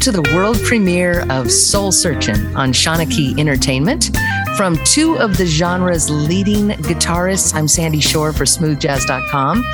to the world premiere of Soul Searchin' on Shanachie Entertainment. From two of the genre's leading guitarists, I'm Sandy Shore for smoothjazz.com.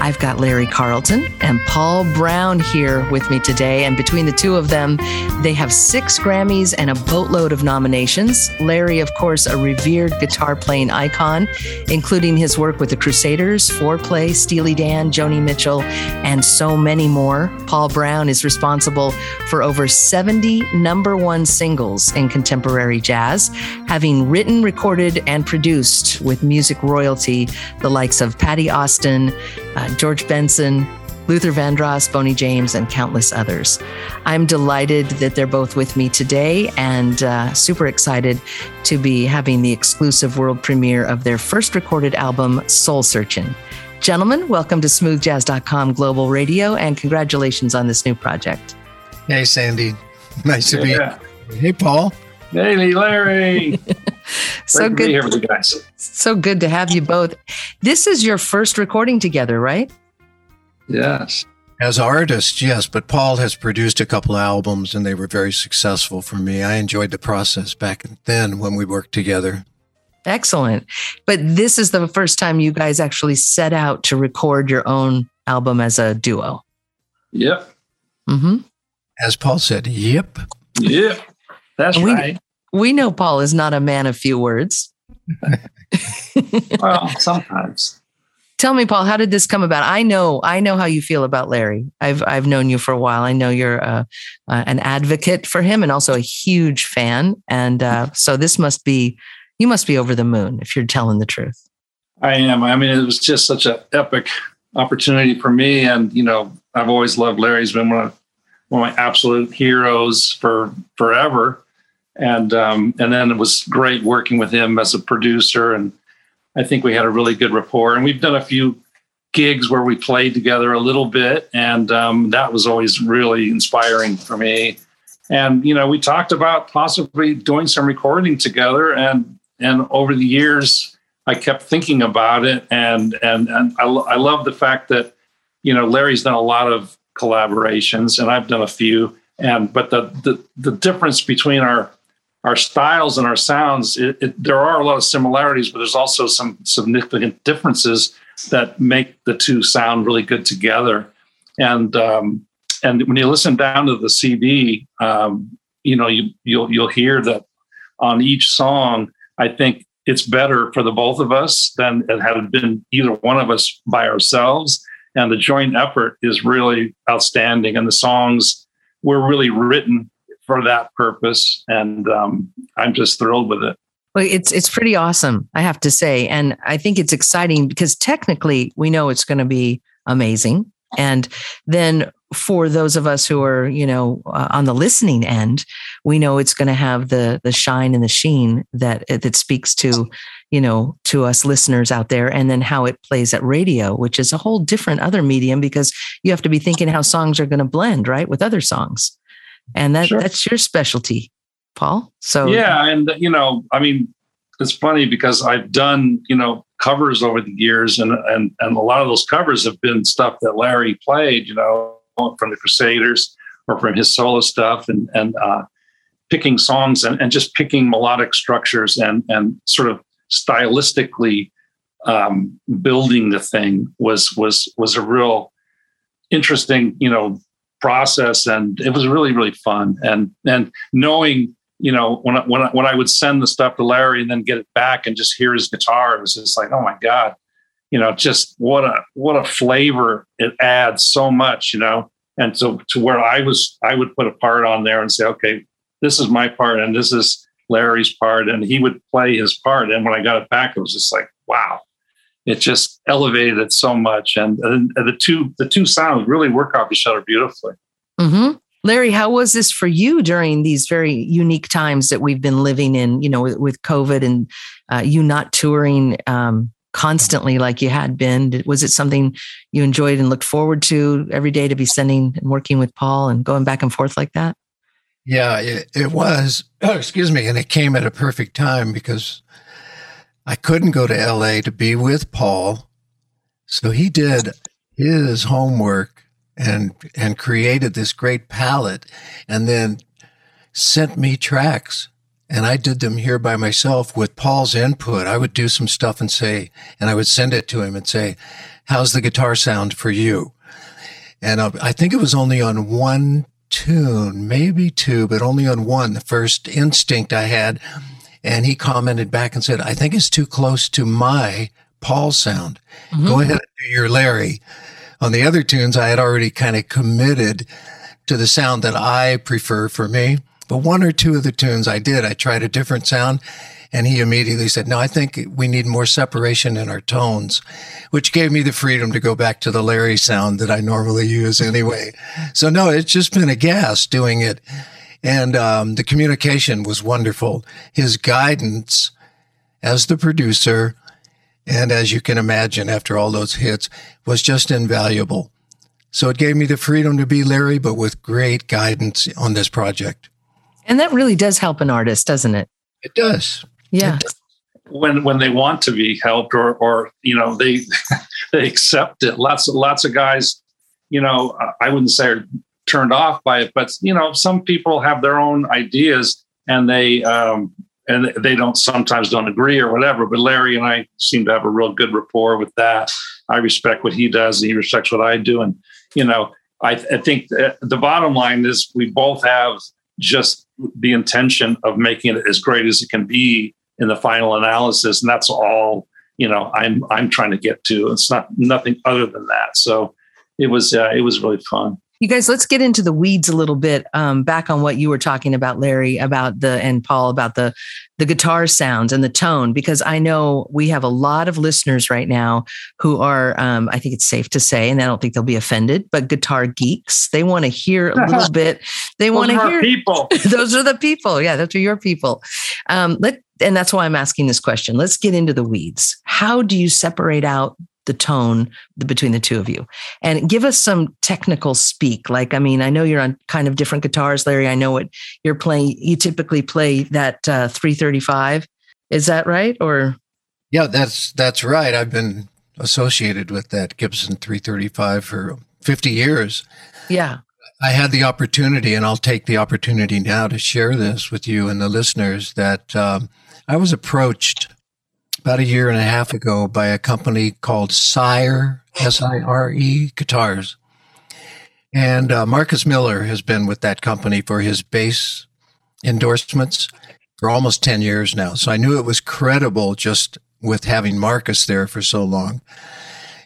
I've got Larry Carlton and Paul Brown here with me today. And between the two of them, they have six Grammys and a boatload of nominations. Larry, of course, a revered guitar playing icon, including his work with the Crusaders, Fourplay, Steely Dan, Joni Mitchell, and so many more. Paul Brown is responsible for over 70 number one singles in contemporary jazz, having written, recorded, and produced with music royalty the likes of Patti Austin, uh, George Benson, Luther Vandross, Boney James, and countless others. I'm delighted that they're both with me today and uh, super excited to be having the exclusive world premiere of their first recorded album, Soul Searchin'. Gentlemen, welcome to smoothjazz.com Global Radio and congratulations on this new project. Hey, Sandy. Nice to Yeah. be Hey, Paul. Hey, Larry. so Great to be good. here with you guys. So good to have you both. This is your first recording together, right? Yes. As artists, yes, but Paul has produced a couple albums and they were very successful for me. I enjoyed the process back then when we worked together. Excellent. But this is the first time you guys actually set out to record your own album as a duo. Yep. Mm-hmm. As Paul said, yep. Yep. That's We- right. We know Paul is not a man of few words. Well, sometimes. Tell me, Paul, how did this come about? I know, I know how you feel about Larry. I've I've known you for a while. I know you're uh, uh, an advocate for him and also a huge fan. And uh, so this must be, you must be over the moon if you're telling the truth. I am. I mean, it was just such an epic opportunity for me. And, you know, I've always loved Larry. He's been one of, one of my absolute heroes for forever. And um, and then it was great working with him as a producer. And I think we had a really good rapport. And we've done a few gigs where we played together a little bit. And um, that was always really inspiring for me. And, you know, we talked about possibly doing some recording together. And and over the years, I kept thinking about it, and and and I, I love the fact that you know Larry's done a lot of collaborations, and I've done a few, and but the the, the difference between our our styles and our sounds, it, it, there are a lot of similarities, but there's also some significant differences that make the two sound really good together. And um, and when you listen down to the CD, um, you know you you'll you'll hear that on each song. I think it's better for the both of us than it had been either one of us by ourselves. And the joint effort is really outstanding. And the songs were really written for that purpose. And um, I'm just thrilled with it. Well, it's it's pretty awesome, I have to say, and I think it's exciting because technically we know it's going to be amazing, and then for those of us who are you know uh, on the listening end, we know it's going to have the the shine and the sheen that that speaks to you know to us listeners out there, and then how it plays at radio, which is a whole different other medium because you have to be thinking how songs are going to blend right with other songs, and that Sure. that's your specialty, Paul. So Yeah. And, you know, I mean, it's funny because I've done, you know, covers over the years and, and, and a lot of those covers have been stuff that Larry played, you know, from the Crusaders or from his solo stuff and, and, uh, picking songs and, and just picking melodic structures and, and sort of stylistically, um, building the thing was, was, was a real interesting, you know, process. And it was really, really fun. And, and knowing, you know, when I, when I, when I would send the stuff to Larry and then get it back and just hear his guitar, it was just like, oh my god, you know, just what a what a flavor it adds so much, you know. And so to where I was, I would put a part on there and say, okay, this is my part and this is Larry's part, and he would play his part. And when I got it back, it was just like, wow, it just elevated it so much. And, and the two the two sounds really work off each other beautifully. Hmm Larry, how was this for you during these very unique times that we've been living in? You know, with, with COVID and uh, you not touring um, constantly like you had been. Was it something you enjoyed and looked forward to every day to be sending and working with Paul and going back and forth like that? Yeah, it, it was. Oh, excuse me. And it came at a perfect time because I couldn't go to LA to be with Paul. So he did his homework and and created this great palette and then sent me tracks and I did them here by myself with Paul's input. I would do some stuff and say, and I would send it to him and say, how's the guitar sound for you? And uh, I think it was only on one tune, maybe two, but only on one, the first instinct I had. And he commented back and said, I think it's too close to my Paul sound. Mm-hmm. Go ahead and do your Larry. On the other tunes, I had already kind of committed to the sound that I prefer for me. But one or two of the tunes I did, I tried a different sound. And he immediately said, no, I think we need more separation in our tones, which gave me the freedom to go back to the Larry sound that I normally use anyway. So no, it's just been a gas doing it. And um, the communication was wonderful. His guidance as the producer, and as you can imagine, after all those hits, was just invaluable. So it gave me the freedom to be Larry, but with great guidance on this project. And that really does help an artist, doesn't it? It does. Yeah. When when they want to be helped or or you know they they accept it. Lots of lots of guys, you know, I wouldn't say are turned off by it, but you know, some people have their own ideas and they um and they don't sometimes don't agree or whatever. But Larry and I seem to have a real good rapport with that. I respect what he does, and he respects what I do. And you know, I, I think the bottom line is we both have just the intention of making it as great as it can be in the final analysis and that's all you know i'm i'm trying to get to it's not nothing other than that so it was uh, it was really fun you guys let's get into the weeds a little bit um, back on what you were talking about larry about the and paul about the the guitar sounds and the tone because i know we have a lot of listeners right now who are um, i think it's safe to say and i don't think they'll be offended but guitar geeks. They want to hear a little bit. They want to hear people. Those are the people. Yeah those are your people. Um, let and that's why I'm asking this question. Let's get into the weeds. How do you separate out the tone between the two of you. And give us some technical speak like i mean i know you're on kind of different guitars larry i know what you're playing you typically play that uh, 335 is that right or? Yeah that's that's right. I've been associated with that gibson 335 for 50 years. Yeah. I had the opportunity, and I'll take the opportunity now to share this with you and the listeners that um, I was approached about a year and a half ago by a company called Sire, S I R E Guitars. And uh, Marcus Miller has been with that company for his bass endorsements for almost 10 years now. So I knew it was credible just with having Marcus there for so long.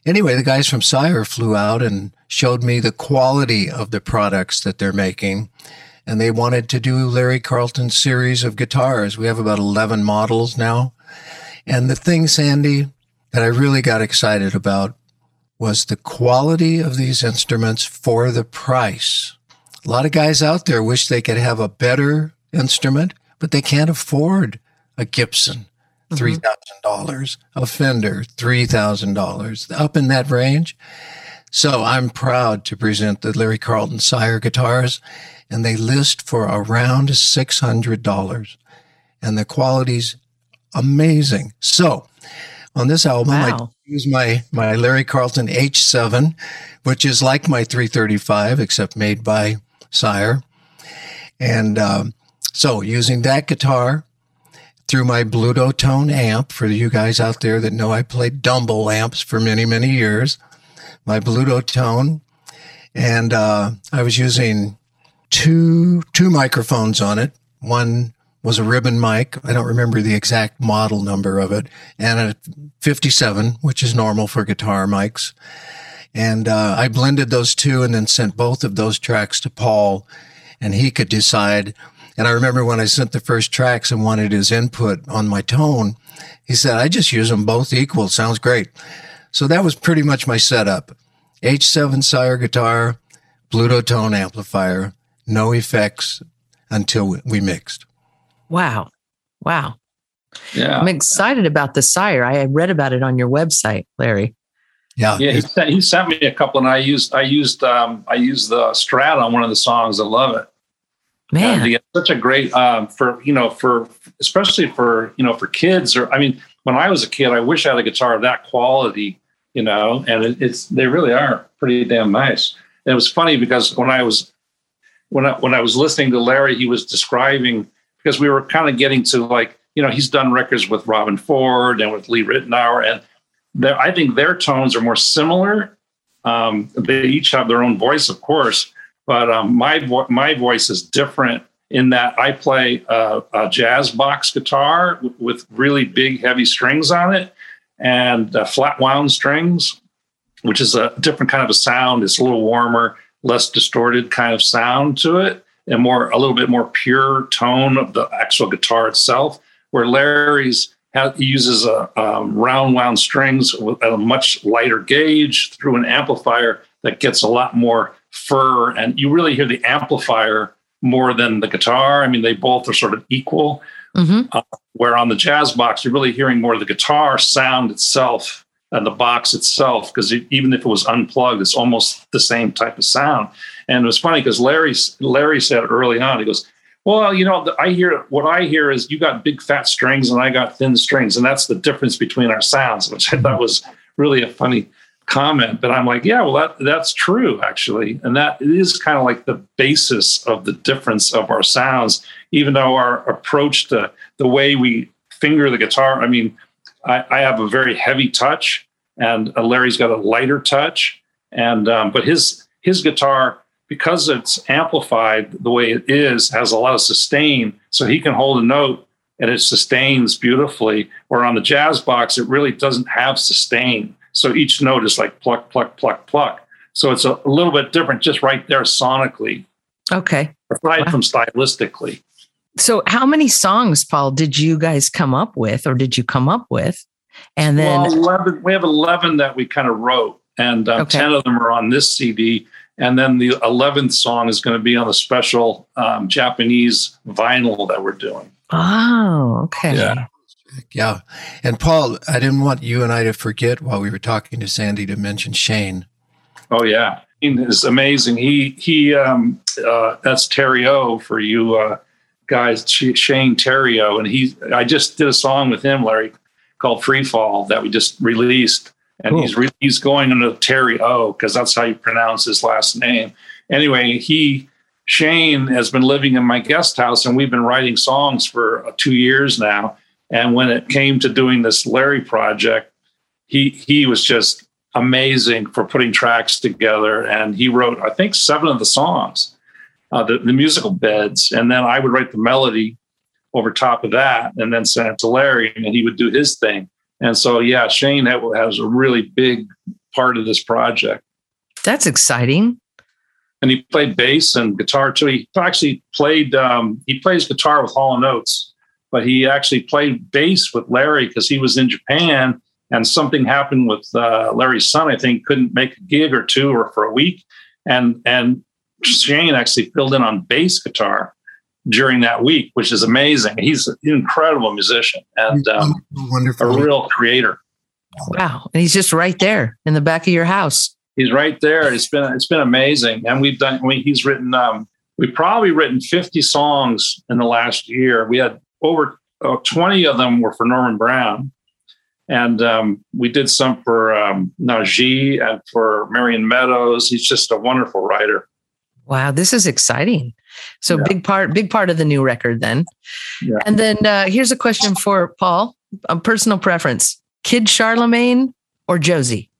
Anyway, the guys from Sire flew out and showed me the quality of the products that they're making and they wanted to do Larry Carlton's series of guitars. We have about 11 models now. And the thing, Sandy, that I really got excited about was the quality of these instruments for the price. A lot of guys out there wish they could have a better instrument, but they can't afford a Gibson. $3,000, mm-hmm. a Fender, $3,000, up in that range. So I'm proud to present the Larry Carlton Sire guitars and they list for around $600 and the quality's amazing. So on this album, wow. I use my, my Larry Carlton H7, which is like my 335, except made by Sire. And um, so using that guitar through my Bludotone amp, for you guys out there that know I played Dumble amps for many, many years, my Bludotone and uh, I was using two two microphones on it. One was a ribbon mic. I don't remember the exact model number of it, and a 57, which is normal for guitar mics. And uh, I blended those two, and then sent both of those tracks to Paul, and he could decide. And I remember when I sent the first tracks and wanted his input on my tone, he said, "I just use them both equal. Sounds great." So that was pretty much my setup: H7 Sire guitar, Bludotone amplifier, no effects until we mixed. Wow. Wow. Yeah. I'm excited about the sire. I read about it on your website, Larry. Yeah. Yeah. He sent, he sent me a couple and I used, I used, um, I used the strat on one of the songs. I love it. Man. And such a great, um, for, you know, for, especially for, you know, for kids or, I mean, when I was a kid, I wish I had a guitar of that quality, you know, and it, it's, they really are pretty damn nice And it was funny because when I was when I, when I was listening to Larry, he was describing because we were kind of getting to like you know he's done records with Robben Ford and with Lee Ritenour, and I think their tones are more similar. Um, they each have their own voice, of course, but um, my vo- my voice is different in that I play a, a jazz box guitar w- with really big, heavy strings on it and uh, flat wound strings, which is a different kind of a sound. It's a little warmer, less distorted kind of sound to it, and more a little bit more pure tone of the actual guitar itself. Where Larry's he uses a um, round wound strings with a much lighter gauge through an amplifier that gets a lot more fur, and you really hear the amplifier more than the guitar. I mean, they both are sort of equal. Mm-hmm. Uh, where on the jazz box, you're really hearing more of the guitar sound itself and the box itself, because even if it was unplugged, it's almost the same type of sound. And it was funny because Larry Larry said early on, he goes, "Well, you know, I hear what I hear is you got big fat strings and I got thin strings, and that's the difference between our sounds," which I thought was really a funny comment. But i'm like yeah well that that's true actually. And that is kind of like the basis of the difference of our sounds even though our approach to the way we finger the guitar i mean i, I have a very heavy touch and uh, larry's got a lighter touch and um, but his his guitar because it's amplified the way it is has a lot of sustain so he can hold a note and it sustains beautifully or on the jazz box it really doesn't have sustain so each note is like pluck, pluck, pluck, pluck. So it's a, a little bit different just right there sonically. Okay. Aside wow. from stylistically. So how many songs, Paul, did you guys come up with or did you come up with? And then well, 11, we have 11 that we kind of wrote and um, okay. 10 of them are on this CD. And then the 11th song is going to be on a special um, Japanese vinyl that we're doing. Oh, okay. Yeah. Yeah. And Paul, I didn't want you and I to forget while we were talking to Sandy to mention Shane. Oh yeah. It's amazing. He he um uh that's Theriot for you uh guys Shane Theriot and he I just did a song with him Larry called Free Fall that we just released and cool. he's re- he's going under Theriault because that's how you pronounce his last name. Anyway, he Shane has been living in my guest house and we've been writing songs for uh, 2 years now and when it came to doing this Larry project, he he was just amazing for putting tracks together. And he wrote, I think, seven of the songs, uh, the, the musical beds. And then I would write the melody over top of that and then send it to Larry and he would do his thing. And so, yeah, Shane has a really big part of this project. That's exciting. And he played bass and guitar too. He actually played, um, he plays guitar with Hall and Oates but he actually played bass with Larry because he was in Japan and something happened with uh, Larry's son. I think couldn't make a gig or two or for a week, and and Shane actually filled in on bass guitar during that week, which is amazing. He's an incredible musician and um, wonderful, a real creator. Wow, and he's just right there in the back of your house. He's right there. It's been it's been amazing, and we've done. We, he's written. Um, we've probably written fifty songs in the last year. We had over uh, 20 of them were for Norman Brown. And um, we did some for um, Najee and for Marion Meadows. He's just a wonderful writer. Wow, this is exciting. So yeah. big part, big part of the new record then. Yeah. And then uh, here's a question for Paul: a personal preference: Kid Charlemagne or Josie?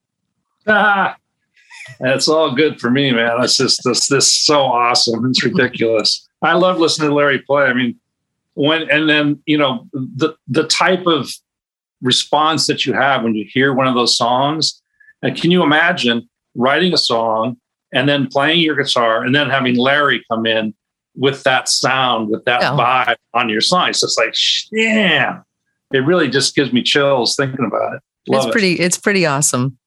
Ah, that's all good for me, man. It's just this this so awesome. It's ridiculous. I love listening to Larry play. I mean, when and then you know the the type of response that you have when you hear one of those songs and can you imagine writing a song and then playing your guitar and then having larry come in with that sound with that vibe on your song. It's just like yeah it really just gives me chills thinking about it Love it's pretty. It. It's pretty awesome.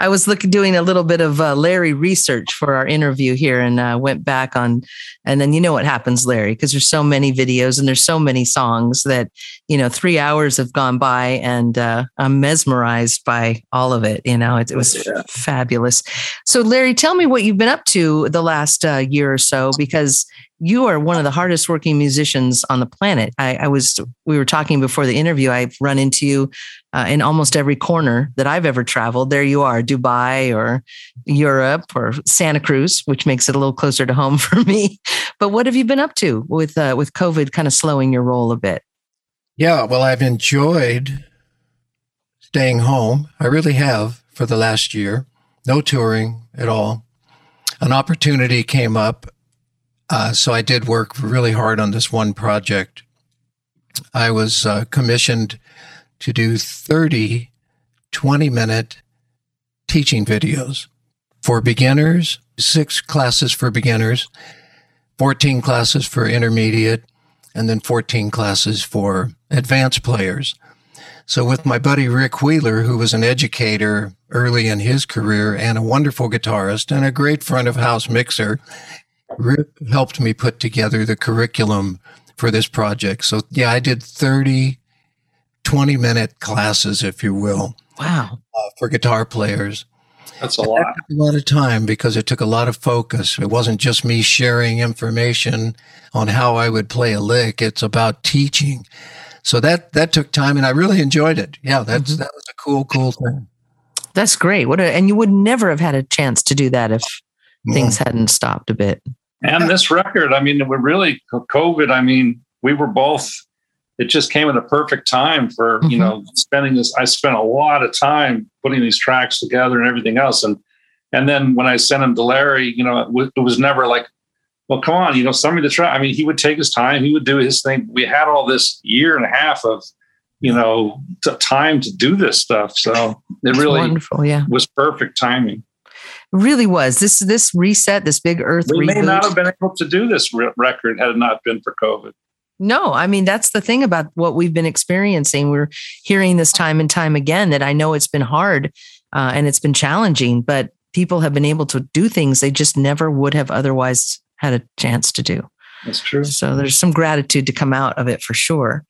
I was looking, doing a little bit of uh, Larry research for our interview here, and uh, went back on. And then you know what happens, Larry, because there's so many videos and there's so many songs that you know three hours have gone by, and uh, I'm mesmerized by all of it. You know, it, it was yeah. fabulous. So, Larry, tell me what you've been up to the last uh, year or so, because you are one of the hardest working musicians on the planet. I, I was, we were talking before the interview. I've run into you uh, in almost every corner that I've ever traveled. There you are, Dubai or Europe or Santa Cruz, which makes it a little closer to home for me. But what have you been up to with uh, with COVID kind of slowing your role a bit? Yeah, well, I've enjoyed staying home. I really have for the last year. No touring at all. An opportunity came up uh, so I did work really hard on this one project. I was uh, commissioned to do 30 20 minute teaching videos for beginners, six classes for beginners, 14 classes for intermediate, and then 14 classes for advanced players. So with my buddy Rick Wheeler, who was an educator early in his career and a wonderful guitarist and a great front of house mixer, Rick helped me put together the curriculum for this project. So yeah, I did 30 20 minute classes, if you will. Wow. Uh, for guitar players. That's a lot. That a lot of time because it took a lot of focus. It wasn't just me sharing information on how I would play a lick. It's about teaching. So that that took time and I really enjoyed it. Yeah, that's mm-hmm. that was a cool, cool thing. That's great. What a, and you would never have had a chance to do that if things hadn't stopped a bit. And this record, I mean, we're really COVID. I mean, we were both. It just came at a perfect time for mm-hmm. you know spending this. I spent a lot of time putting these tracks together and everything else, and and then when I sent him to Larry, you know, it, w- it was never like, well, come on, you know, send me the track. I mean, he would take his time. He would do his thing. We had all this year and a half of you know t- time to do this stuff, so it really wonderful. Yeah, was perfect timing really was this this reset, this big Earth. We reboot. may not have been able to do this re- record had it not been for COVID. No, I mean that's the thing about what we've been experiencing. We're hearing this time and time again that I know it's been hard uh, and it's been challenging, but people have been able to do things they just never would have otherwise had a chance to do. That's true. So there's some gratitude to come out of it for sure.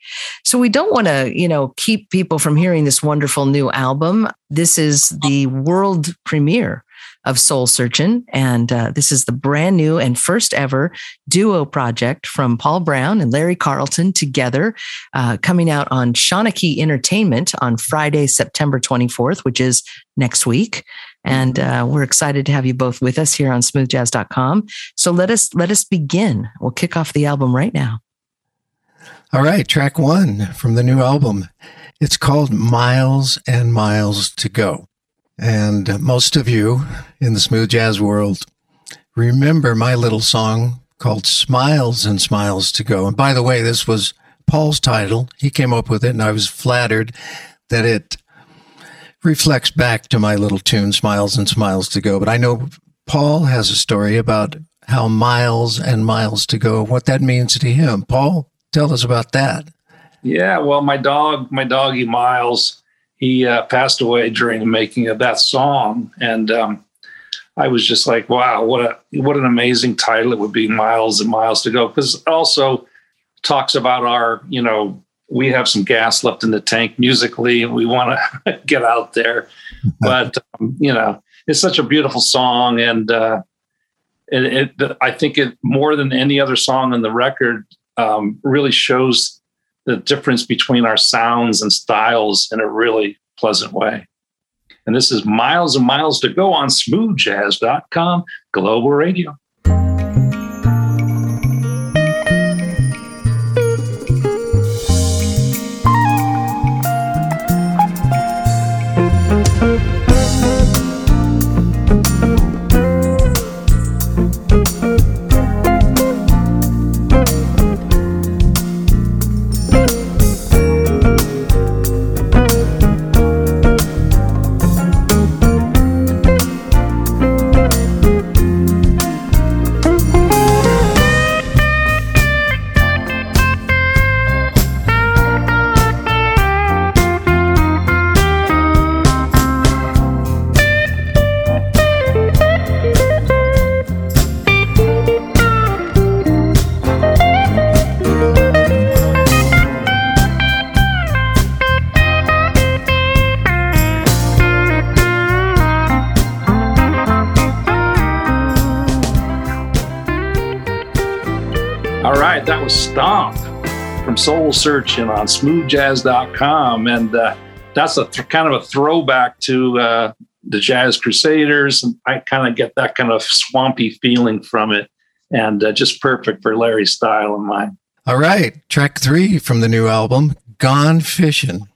So we don't want to, you know, keep people from hearing this wonderful new album. This is the world premiere of Soul Searchin'. And uh, this is the brand new and first ever duo project from Paul Brown and Larry Carlton together, uh, coming out on Shanachie Entertainment on Friday, September 24th, which is next week. And uh, we're excited to have you both with us here on smoothjazz.com. So let us let us begin. We'll kick off the album right now. All right, track one from the new album. It's called Miles and Miles to Go. And most of you in the smooth jazz world remember my little song called Smiles and Smiles to Go. And by the way, this was Paul's title. He came up with it, and I was flattered that it reflects back to my little tune, Smiles and Smiles to Go. But I know Paul has a story about how miles and miles to go, what that means to him. Paul, tell us about that. Yeah, well, my dog, my doggy Miles, he uh, passed away during the making of that song, and um, I was just like, wow, what a what an amazing title it would be, miles and miles to go, because also talks about our, you know, we have some gas left in the tank musically, and we want to get out there, but um, you know, it's such a beautiful song, and uh, it, it, I think it more than any other song on the record um, really shows the difference between our sounds and styles in a really pleasant way. And this is miles and miles to go on smoothjazz.com, global radio. From Soul Searching on smoothjazz.com. And uh, that's a th- kind of a throwback to uh, the Jazz Crusaders. And I kind of get that kind of swampy feeling from it. And uh, just perfect for Larry's style and mine. All right. Track three from the new album, Gone Fishing.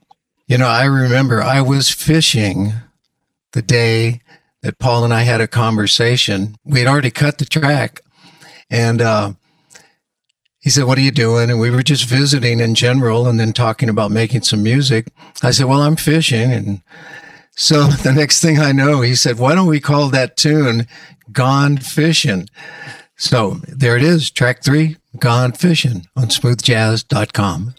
You know, I remember I was fishing the day that Paul and I had a conversation. We had already cut the track. And uh, he said, What are you doing? And we were just visiting in general and then talking about making some music. I said, Well, I'm fishing. And so the next thing I know, he said, Why don't we call that tune Gone Fishing? So there it is, track three, Gone Fishing on smoothjazz.com.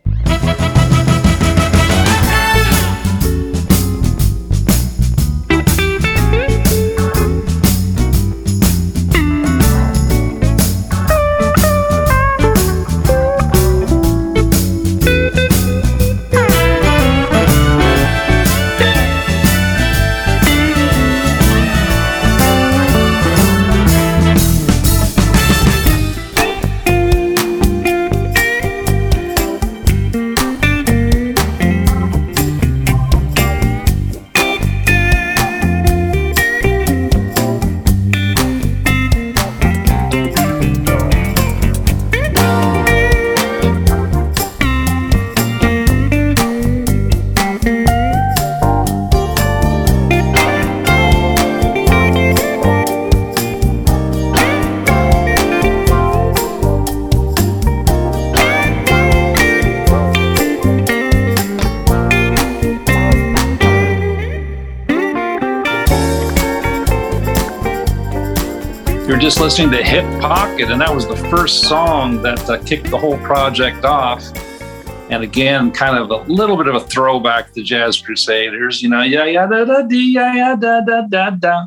listening to Hip Pocket, and that was the first song that uh, kicked the whole project off. And again, kind of a little bit of a throwback to Jazz Crusaders, you know, yeah, yeah, da, da, dee, yeah, yeah, da, da, da, da.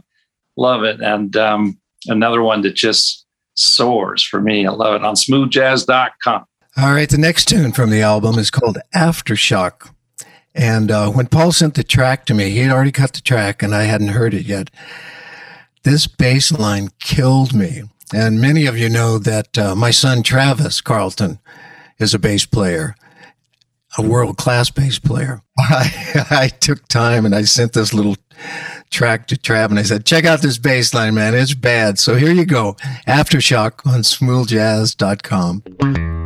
Love it. And um, another one that just soars for me. I love it on smoothjazz.com. All right. The next tune from the album is called Aftershock. And uh, when Paul sent the track to me, he had already cut the track and I hadn't heard it yet this bass line killed me. And many of you know that uh, my son Travis Carlton is a bass player, a world class bass player. I, I took time and I sent this little track to Trav and I said, check out this bass line, man. It's bad. So here you go. Aftershock on smoothjazz.com.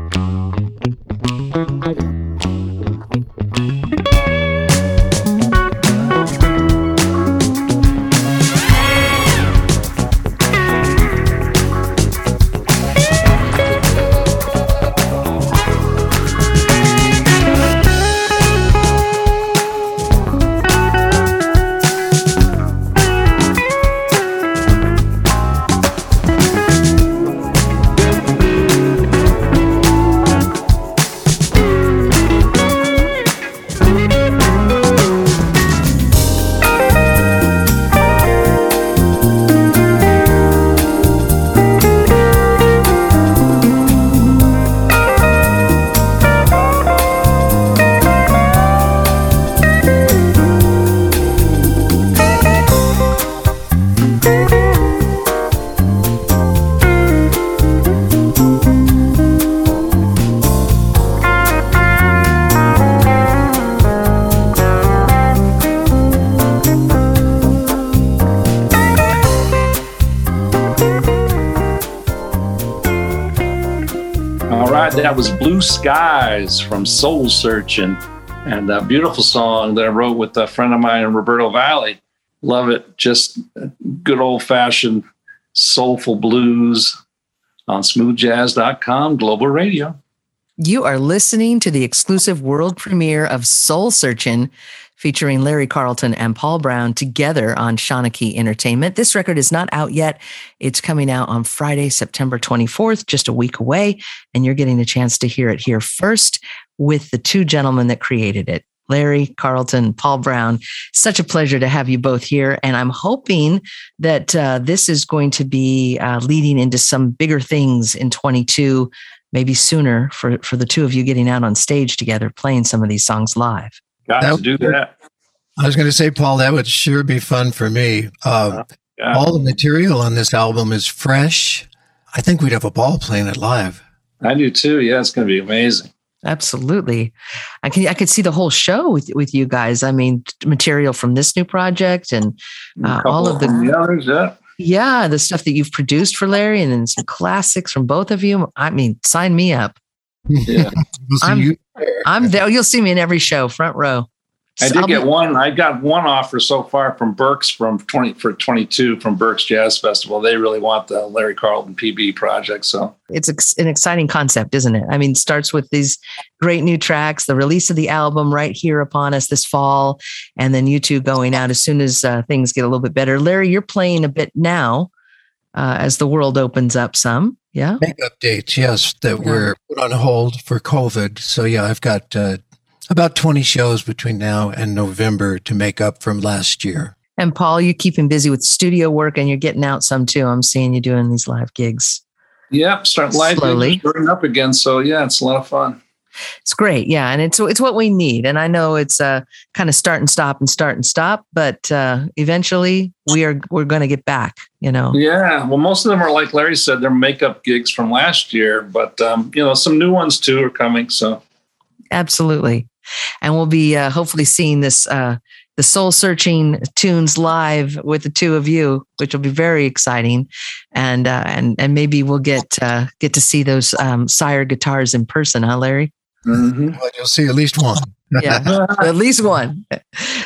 Skies from Soul Searching, and a beautiful song that I wrote with a friend of mine in Roberto Vally. Love it. Just good old fashioned soulful blues on smoothjazz.com, global radio. You are listening to the exclusive world premiere of Soul Searching featuring Larry Carlton and Paul Brown together on Shanachie Entertainment. This record is not out yet. It's coming out on Friday, September 24th, just a week away. And you're getting a chance to hear it here first with the two gentlemen that created it. Larry Carlton, Paul Brown. Such a pleasure to have you both here. And I'm hoping that uh, this is going to be uh, leading into some bigger things in 22, maybe sooner for, for the two of you getting out on stage together, playing some of these songs live. Got that, to do that. I was going to say, Paul, that would sure be fun for me. Uh, yeah. All the material on this album is fresh. I think we'd have a ball playing it live. I do too. Yeah, it's going to be amazing. Absolutely. I can I could see the whole show with with you guys. I mean, material from this new project and uh, all of the, the others, yeah. Yeah, the stuff that you've produced for Larry and then some classics from both of you. I mean, sign me up. Yeah. We'll I'm- you. I'm there. You'll see me in every show, front row. I did get one. I got one offer so far from Berks from twenty for twenty two from Berks Jazz Festival. They really want the Larry Carlton PB project. So it's an exciting concept, isn't it? I mean, it starts with these great new tracks, the release of the album right here upon us this fall, and then you two going out as soon as uh, things get a little bit better. Larry, you're playing a bit now uh, as the world opens up some. Yeah. Makeup dates, yes, that Yeah. were put on hold for COVID. So yeah, I've got uh, about 20 shows between now and November to make up from last year. And Paul, you keep him busy with studio work and you're getting out some too. I'm seeing you doing these live gigs. yep, start live Slowly. starting up again. So yeah, it's a lot of fun. It's great. Yeah. And it's it's what we need. And I know it's uh kind of start and stop and start and stop, but uh eventually we are we're gonna get back, you know. Yeah, well, most of them are like Larry said, they're makeup gigs from last year, but um, you know, some new ones too are coming. So Absolutely. And we'll be uh, hopefully seeing this, uh, the soul searching tunes live with the two of you, which will be very exciting. And, uh, and, and maybe we'll get, uh, get to see those, um, sire guitars in person, huh, Larry? Mhm. Well, you'll see at least one. Yeah. at least one.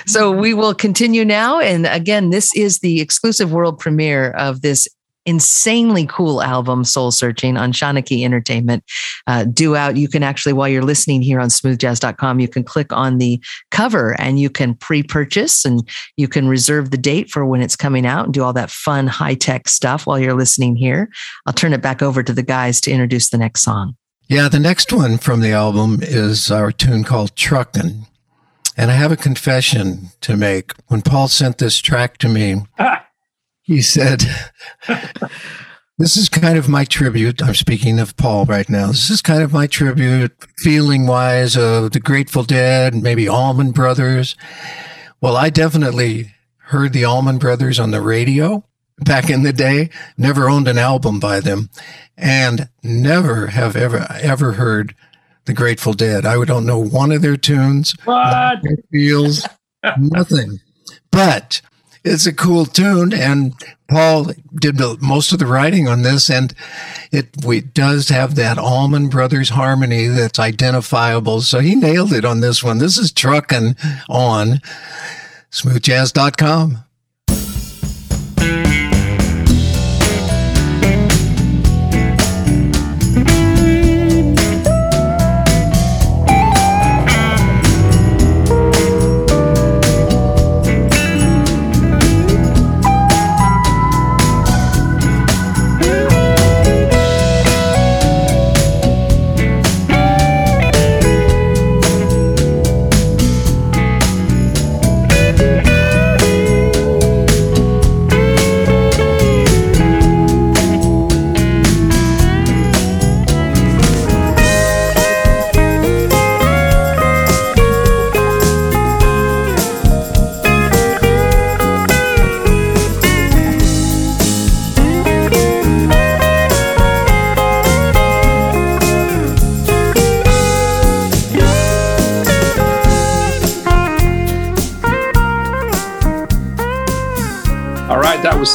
So we will continue now. And again, this is the exclusive world premiere of this insanely cool album, Soul Searching, on Shanachie Entertainment. Uh, due out. You can actually, while you're listening here on smoothjazz.com, you can click on the cover and you can pre purchase and you can reserve the date for when it's coming out and do all that fun high tech stuff while you're listening here. I'll turn it back over to the guys to introduce the next song. Yeah, the next one from the album is our tune called Truckin'. And I have a confession to make. When Paul sent this track to me, ah. he said, This is kind of my tribute. I'm speaking of Paul right now. This is kind of my tribute, feeling wise, of the Grateful Dead, maybe Allman Brothers. Well, I definitely heard the Allman Brothers on the radio back in the day, never owned an album by them, and never have ever, ever heard the Grateful Dead. I don't know one of their tunes What? it feels nothing. But it's a cool tune, and Paul did most of the writing on this, and it we does have that Allman Brothers harmony that's identifiable. So he nailed it on this one. This is trucking on smoothjazz.com.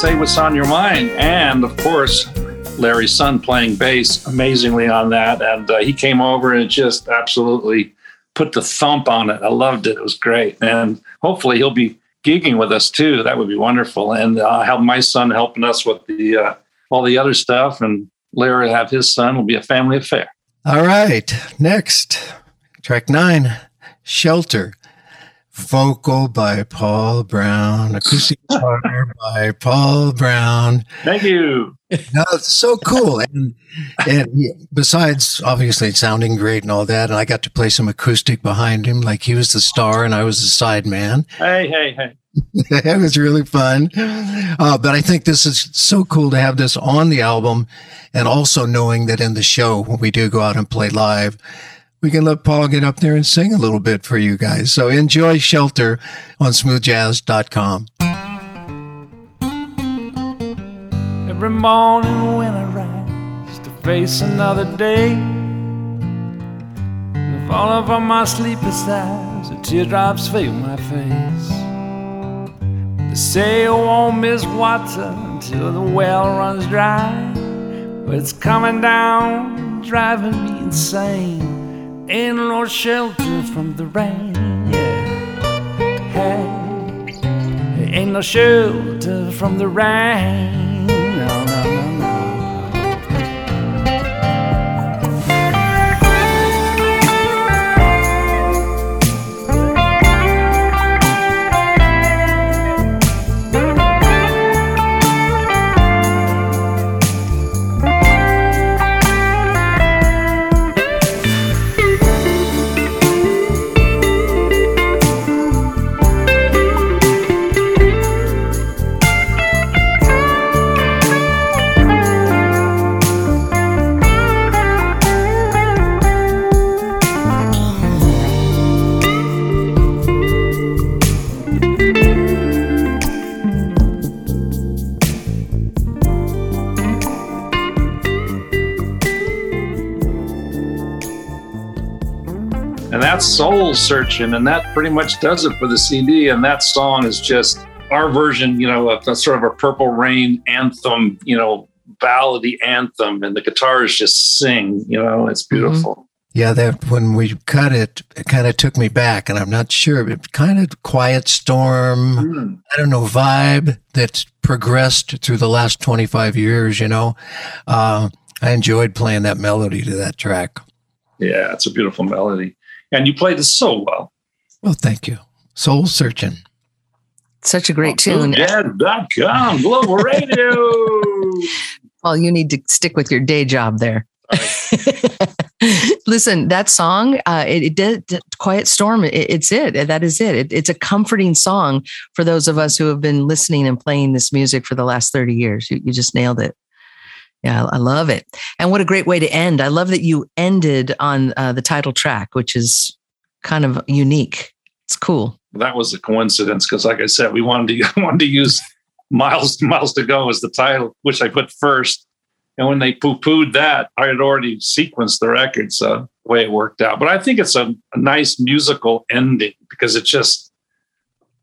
Say What's on Your Mind. And of course, Larry's son playing bass amazingly on that. And uh, he came over and just absolutely put the thump on it. I loved it. It was great. And hopefully he'll be gigging with us too. That would be wonderful. And uh, have my son helping us with the uh, all the other stuff. And Larry have his son. Will be a family affair. All right, next track nine, Shelter. Vocal by Paul Brown, acoustic guitar by Paul Brown. Thank you. No, it's so cool. And, and besides obviously sounding great and all that, and I got to play some acoustic behind him, like he was the star and I was the side man. Hey, hey, hey. it was really fun. Uh, but I think this is so cool to have this on the album and also knowing that in the show, when we do go out and play live, we can let Paul get up there and sing a little bit for you guys. So enjoy Shelter on smoothjazz.com. Every morning when I rise to face another day, the falling from my sleepless eyes, the teardrops fill my face. They say you won't miss water until the well runs dry, but it's coming down, driving me insane. Ain't no shelter from the rain, yeah. Hey, ain't no shelter from the rain. Soul searching and that pretty much does it for the cd and that song is just our version you know of a sort of a purple rain anthem you know ballady anthem and the guitars just sing you know it's beautiful Yeah, that when we cut it, it kind of took me back, and I'm not sure, but kind of quiet storm, Mm. I don't know, vibe that's progressed through the last 25 years, you know. Uh, I enjoyed playing that melody to that track. yeah it's a beautiful melody and you played it so well Well, thank you. Soul searching. Such a great tune. Jazz.com, global radio. Well, you need to stick with your day job there. Listen, that song, uh, it, it did Quiet Storm. It, it's it. That is it. it. It's a comforting song for those of us who have been listening and playing this music for the last 30 years. You, you just nailed it. Yeah, I love it. And what a great way to end. I love that you ended on uh, the title track, which is kind of unique. It's cool. that was a coincidence because, like I said, we wanted to wanted to use "Miles Miles to Go" as the title, which I put first. And when they poo pooed that, I had already sequenced the record, so the way it worked out. But I think it's a, a nice musical ending because it just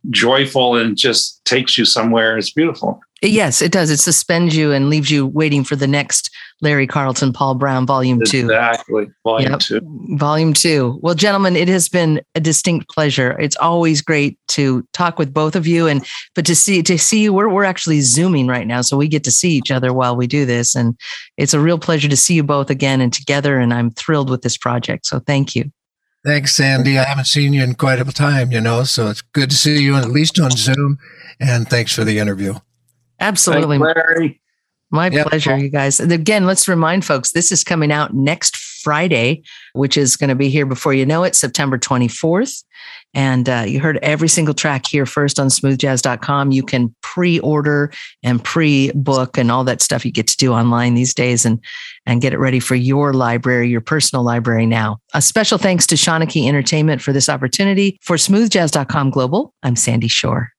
joyful and just takes you somewhere. It's beautiful. Yes, it does. It suspends you and leaves you waiting for the next Larry Carlton, Paul Brown, Volume Two. Exactly. Volume Yep. two. Volume two. Well, gentlemen, it has been a distinct pleasure. It's always great to talk with both of you, and but to see to see you, we're we're actually zooming right now, so we get to see each other while we do this, and it's a real pleasure to see you both again and together. And I'm thrilled with this project. So thank you. Thanks, Sandy. I haven't seen you in quite a time, you know, so it's good to see you at least on Zoom. And thanks for the interview. Absolutely, Thanks, Larry. My Yep. pleasure, you guys. And again, let's remind folks this is coming out next Friday, which is going to be here before you know it, September 24th. And uh, you heard every single track here first on smoothjazz.com. You can pre order and pre book and all that stuff you get to do online these days and, and get it ready for your library, your personal library now. A special thanks to Shanachie Entertainment for this opportunity. For smoothjazz.com global, I'm Sandy Shore.